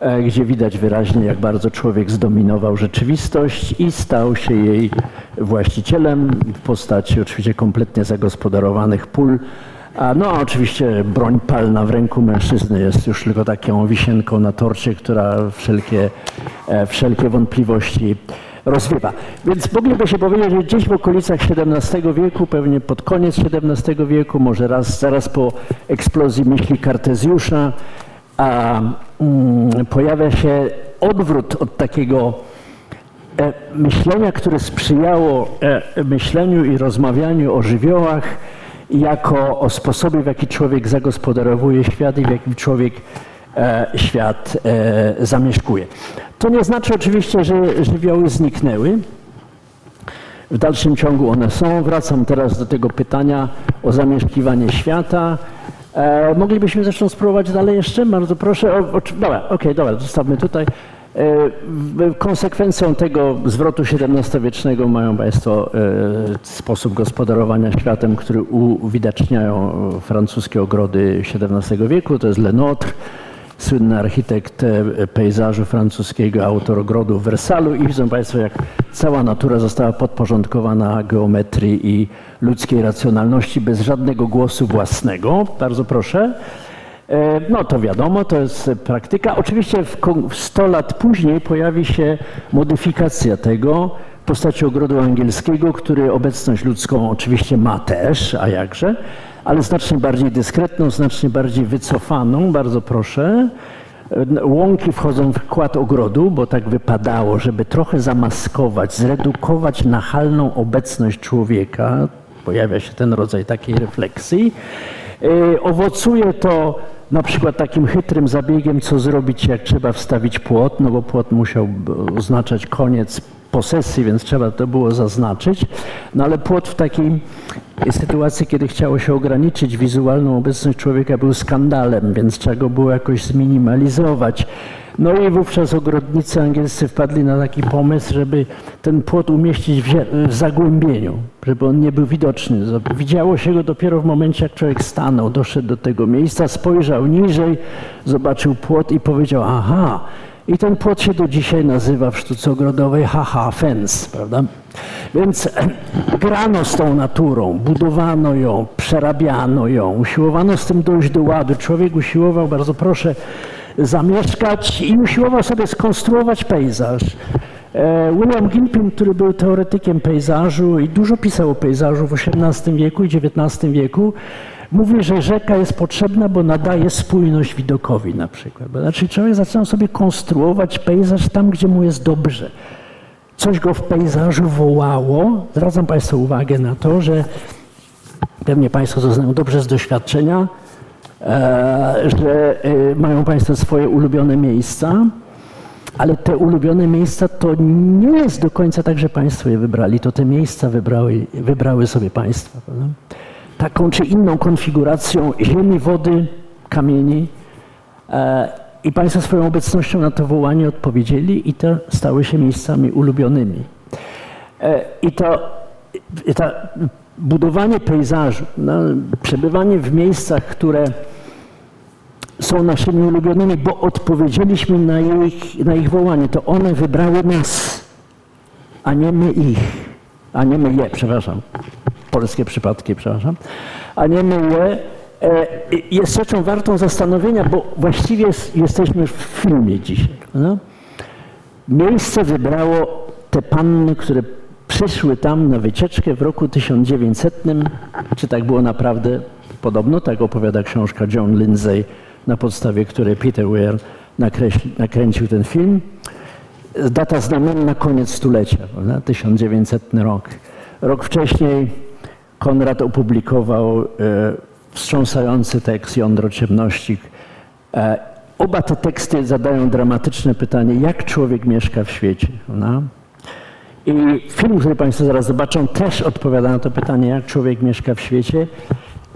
E, gdzie widać wyraźnie, jak bardzo człowiek zdominował rzeczywistość i stał się jej właścicielem w postaci oczywiście kompletnie zagospodarowanych pól. A no oczywiście broń palna w ręku mężczyzny jest już tylko taką wisienką na torcie, która wszelkie, e, wszelkie wątpliwości rozwiewa. Więc mogliby się powiedzieć, że gdzieś w okolicach XVII wieku, pewnie pod koniec XVII wieku, może raz, zaraz po eksplozji myśli Kartezjusza, a, mm, pojawia się odwrót od takiego e, myślenia, które sprzyjało e, myśleniu i rozmawianiu o żywiołach jako o sposobie, w jaki człowiek zagospodarowuje świat i w jakim człowiek e, świat e, zamieszkuje. To nie znaczy oczywiście, że żywioły zniknęły. W dalszym ciągu one są. Wracam teraz do tego pytania o zamieszkiwanie świata. E, moglibyśmy zresztą spróbować dalej jeszcze? Bardzo proszę. O, o, dobra, okej, okay, dobra, zostawmy tutaj. E, konsekwencją tego zwrotu XVII-wiecznego mają Państwo e, sposób gospodarowania światem, który uwidaczniają francuskie ogrody XVII wieku. To jest Lenotre, słynny architekt e, pejzażu francuskiego, autor ogrodu w Wersalu i widzą Państwo, jak cała natura została podporządkowana geometrii i ludzkiej racjonalności bez żadnego głosu własnego. Bardzo proszę. E, no to wiadomo, to jest praktyka. Oczywiście w 100 lat później pojawi się modyfikacja tego w postaci ogrodu angielskiego, który obecność ludzką oczywiście ma też, a jakże, ale znacznie bardziej dyskretną, znacznie bardziej wycofaną. Bardzo proszę. Łąki wchodzą w kład ogrodu, bo tak wypadało, żeby trochę zamaskować, zredukować nachalną obecność człowieka. Pojawia się ten rodzaj takiej refleksji. E, owocuje to na przykład takim chytrym zabiegiem, co zrobić, jak trzeba wstawić płot, no bo płot musiał oznaczać koniec posesji, więc trzeba to było zaznaczyć. No ale płot w takiej sytuacji, kiedy chciało się ograniczyć wizualną obecność człowieka, był skandalem, więc trzeba go było jakoś zminimalizować. No i wówczas ogrodnicy angielscy wpadli na taki pomysł, żeby ten płot umieścić w, zagłębieniu, żeby on nie był widoczny. Widziało się go dopiero w momencie, jak człowiek stanął, doszedł do tego miejsca, spojrzał niżej, zobaczył płot i powiedział, aha, i ten płot się do dzisiaj nazywa w sztuce ogrodowej haha fence, prawda? Więc *clears throat* grano z tą naturą, budowano ją, przerabiano ją, usiłowano z tym dojść do ładu. Człowiek usiłował, bardzo proszę, zamieszkać i usiłował sobie skonstruować pejzaż. E, William Gilpin, który był teoretykiem pejzażu i dużo pisał o pejzażu w XVIII wieku i XIX wieku, Mówi, że rzeka jest potrzebna, bo nadaje spójność widokowi na przykład. Znaczy człowiek zaczyna sobie konstruować pejzaż tam, gdzie mu jest dobrze. Coś go w pejzażu wołało. Zwracam Państwu uwagę na to, że pewnie Państwo to znają dobrze z doświadczenia, że e, mają Państwo swoje ulubione miejsca, ale te ulubione miejsca to nie jest do końca tak, że Państwo je wybrali. To te miejsca wybrały, wybrały sobie Państwo. Prawda? Taką czy inną konfiguracją ziemi, wody, kamieni. E, I Państwo swoją obecnością na to wołanie odpowiedzieli i te stały się miejscami ulubionymi. I to, i to budowanie pejzażu, no, przebywanie w miejscach, które są naszymi ulubionymi, bo odpowiedzieliśmy na ich, na ich wołanie. To one wybrały nas, a nie my ich, a nie my je, przepraszam. Polskie przypadki, przepraszam. A nie my je. E, jest rzeczą wartą zastanowienia, bo właściwie jesteśmy w filmie dzisiaj. No? Miejsce wybrało te panny, które przyszły tam na wycieczkę w roku 1900. Czy tak było naprawdę? Podobno tak opowiada książka John Lindsay na podstawie której Peter Weir nakręcił ten film. Data znamienna koniec stulecia, prawda? 1900 rok. Rok wcześniej Konrad opublikował e, wstrząsający tekst Jądro Ciemności. E, oba te teksty zadają dramatyczne pytanie, jak człowiek mieszka w świecie. Prawda? I film, który Państwo zaraz zobaczą, też odpowiada na to pytanie, jak człowiek mieszka w świecie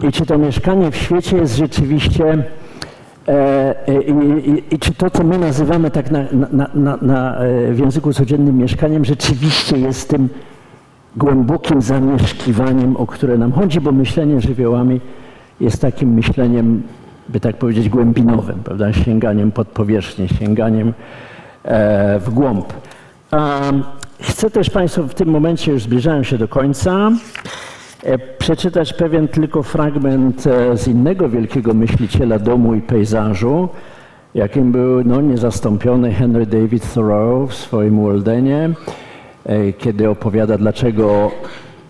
i czy to mieszkanie w świecie jest rzeczywiście E, e, I, I, czy to, co my nazywamy tak na, na, na, na, e, w języku codziennym mieszkaniem, rzeczywiście jest tym głębokim zamieszkiwaniem, o które nam chodzi, bo myślenie żywiołami jest takim myśleniem, by tak powiedzieć, głębinowym, prawda? sięganiem pod powierzchnię, sięganiem e, w głąb. Chcę też Państwu w tym momencie, już zbliżają się do końca, E, przeczytać pewien tylko fragment e, z innego wielkiego myśliciela domu i pejzażu, jakim był no, niezastąpiony Henry David Thoreau w swoim Waldenie, e, kiedy opowiada, dlaczego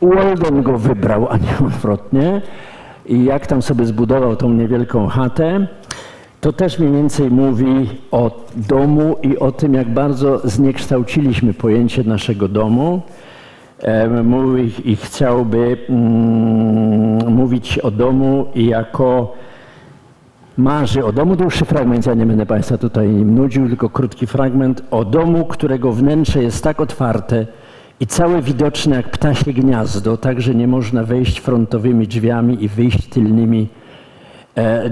Walden go wybrał, a nie odwrotnie, i jak tam sobie zbudował tą niewielką chatę. To też mniej więcej mówi o domu i o tym, jak bardzo zniekształciliśmy pojęcie naszego domu mówi i chciałby mm, mówić o domu jako marzy o domu. Dłuższy fragment, ja nie będę Państwa tutaj nudził, tylko krótki fragment o domu, którego wnętrze jest tak otwarte i całe widoczne jak ptasie gniazdo, tak że nie można wejść frontowymi drzwiami i wyjść tylnymi,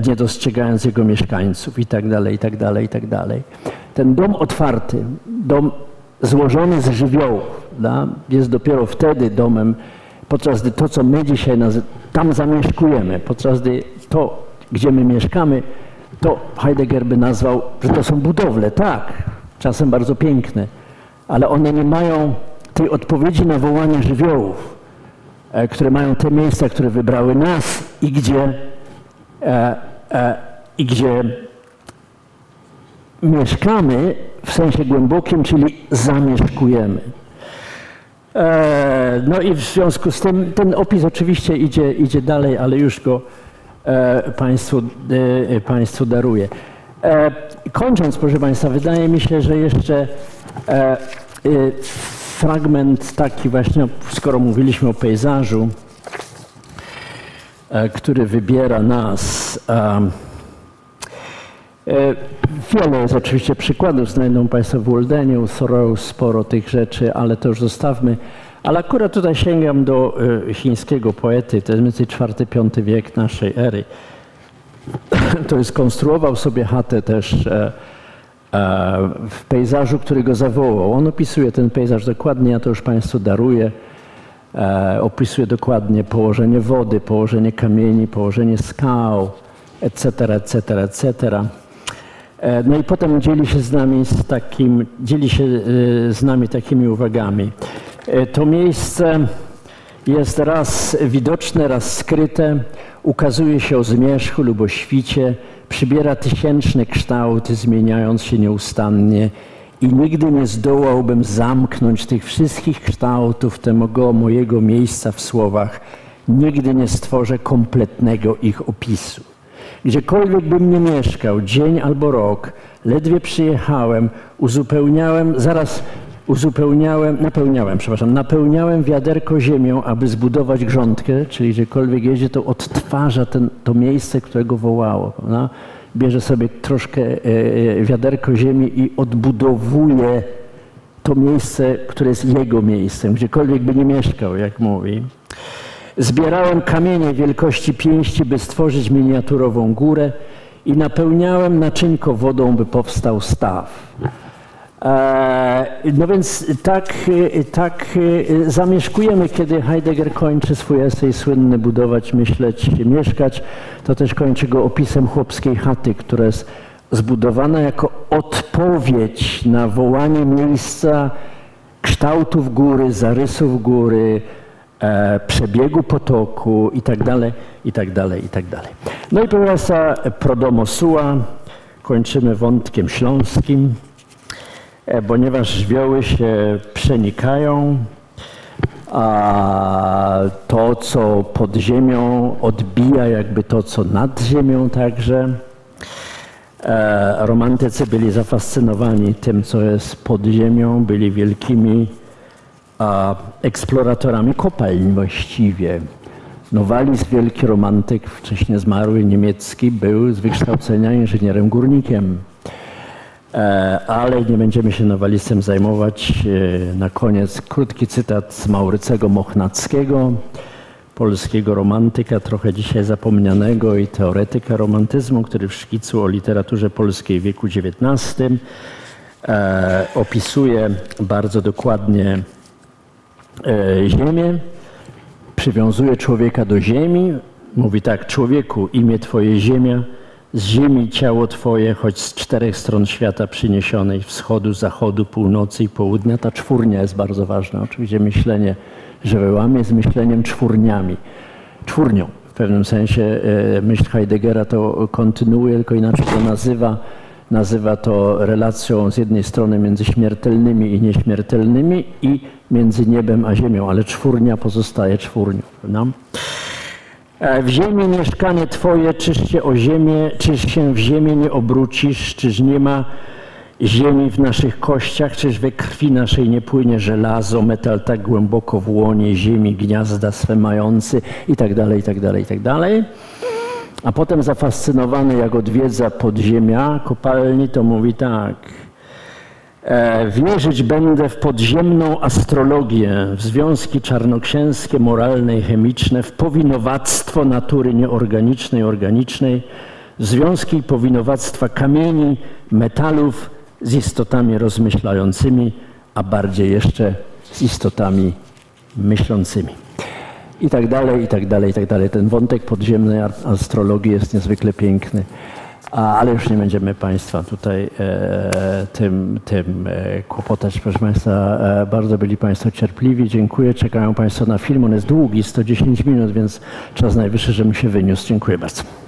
nie dostrzegając jego mieszkańców i tak dalej, i tak dalej, i tak dalej. Ten dom otwarty, dom złożony z żywiołów, da, jest dopiero wtedy domem, podczas gdy to, co my dzisiaj tam zamieszkujemy, podczas gdy to, gdzie my mieszkamy, to Heidegger by nazwał, że to są budowle, tak, czasem bardzo piękne, ale one nie mają tej odpowiedzi na wołanie żywiołów, e, które mają te miejsca, które wybrały nas i gdzie, e, e, i gdzie mieszkamy w sensie głębokim, czyli zamieszkujemy. E, no i w związku z tym ten opis oczywiście idzie, idzie dalej, ale już go e, Państwu, e, państwu daruję. Kończąc, proszę Państwa, wydaje mi się, że jeszcze fragment taki właśnie, skoro mówiliśmy o pejzażu, który wybiera nas. Wiele jest oczywiście przykładów, znajdą Państwo w Waldeniu, Thoreau, sporo tych rzeczy, ale to już zostawmy. Ale akurat tutaj sięgam do e, chińskiego poety, to jest więcej IV-V wiek naszej ery. To skonstruował sobie chatę też e, e, w pejzażu, który go zawołał. On opisuje ten pejzaż dokładnie, ja to już Państwu daruję. Opisuje dokładnie położenie wody, położenie kamieni, położenie skał, etc., etc., etc. E, no i potem dzieli się z nami z takim, dzieli się e, z nami takimi uwagami. E, to miejsce jest raz widoczne, raz skryte, ukazuje się o zmierzchu lub o świcie, przybiera tysięczne kształty, zmieniając się nieustannie i nigdy nie zdołałbym zamknąć tych wszystkich kształtów tego mojego miejsca w słowach nigdy nie stworzę kompletnego ich opisu. Gdziekolwiek bym nie mieszkał, dzień albo rok, ledwie przyjechałem, uzupełniałem, zaraz uzupełniałem, napełniałem, przepraszam, napełniałem wiaderko ziemią, aby zbudować grządkę, czyli gdziekolwiek jedzie, to odtwarza ten, to miejsce, którego wołało. Prawda? Bierze sobie troszkę e, e, wiaderko ziemi i odbudowuje to miejsce, które jest jego miejscem, gdziekolwiek by nie mieszkał, jak mówi. Zbierałem kamienie wielkości pięści, by stworzyć miniaturową górę i napełniałem naczynko wodą, by powstał staw. E, no więc tak, tak zamieszkujemy, kiedy Heidegger kończy swój esej słynny Budować, myśleć, mieszkać. To też kończy go opisem chłopskiej chaty, która jest zbudowana jako odpowiedź na wołanie miejsca kształtów góry, zarysów góry, e, przebiegu potoku i tak dalej, i tak dalej, i tak dalej. No i proszę Państwa, Prodomo kończymy wątkiem śląskim, e, ponieważ żwioły się przenikają, a to, co pod ziemią odbija jakby to, co nad ziemią także. E, romantycy byli zafascynowani tym, co jest pod ziemią, byli wielkimi eksploratorami kopalń właściwie. Nowalis, wielki romantyk, wcześniej zmarły niemiecki, był z wykształcenia inżynierem górnikiem. E, ale nie będziemy się Nowalisem zajmować. E, na koniec krótki cytat z Maurycego Mochnackiego, polskiego romantyka, trochę dzisiaj zapomnianego i teoretyka romantyzmu, który w szkicu o literaturze polskiej w wieku XIX e, opisuje bardzo dokładnie Ziemię, przywiązuje człowieka do ziemi, mówi tak, człowieku, imię Twoje ziemia, z ziemi ciało Twoje, choć z czterech stron świata przyniesionej, wschodu, zachodu, północy i południa. Ta czwórnia jest bardzo ważna. Oczywiście myślenie żywiołami jest myśleniem czwórniami. Czwórnią w pewnym sensie e, myśl Heideggera to kontynuuje, tylko inaczej to nazywa. Nazywa to relacją z jednej strony między śmiertelnymi i nieśmiertelnymi i między niebem a ziemią, ale czwórnia pozostaje czwórnią. Prawda? E, w ziemi mieszkanie Twoje, czyż się o ziemię, czyż się w ziemię nie obrócisz, czyż nie ma ziemi w naszych kościach, czyż we krwi naszej nie płynie żelazo, metal tak głęboko w łonie ziemi, gniazda swe mający i tak dalej, i tak dalej, i tak dalej. A potem zafascynowany, jak odwiedza podziemia kopalni, to mówi tak – wierzyć będę w podziemną astrologię, w związki czarnoksięskie, moralne i chemiczne, w powinowactwo natury nieorganicznej, organicznej, w związki i powinowactwa kamieni, metalów z istotami rozmyślającymi, a bardziej jeszcze z istotami myślącymi. I tak dalej, i tak dalej, i tak dalej. Ten wątek podziemnej astrologii jest niezwykle piękny ale już nie będziemy Państwa tutaj e, tym, tym e, kłopotać. Proszę Państwa, e, bardzo byli Państwo cierpliwi. Dziękuję. Czekają Państwo na film. On jest długi, 110 minut, więc czas najwyższy, żebym się wyniósł. Dziękuję bardzo.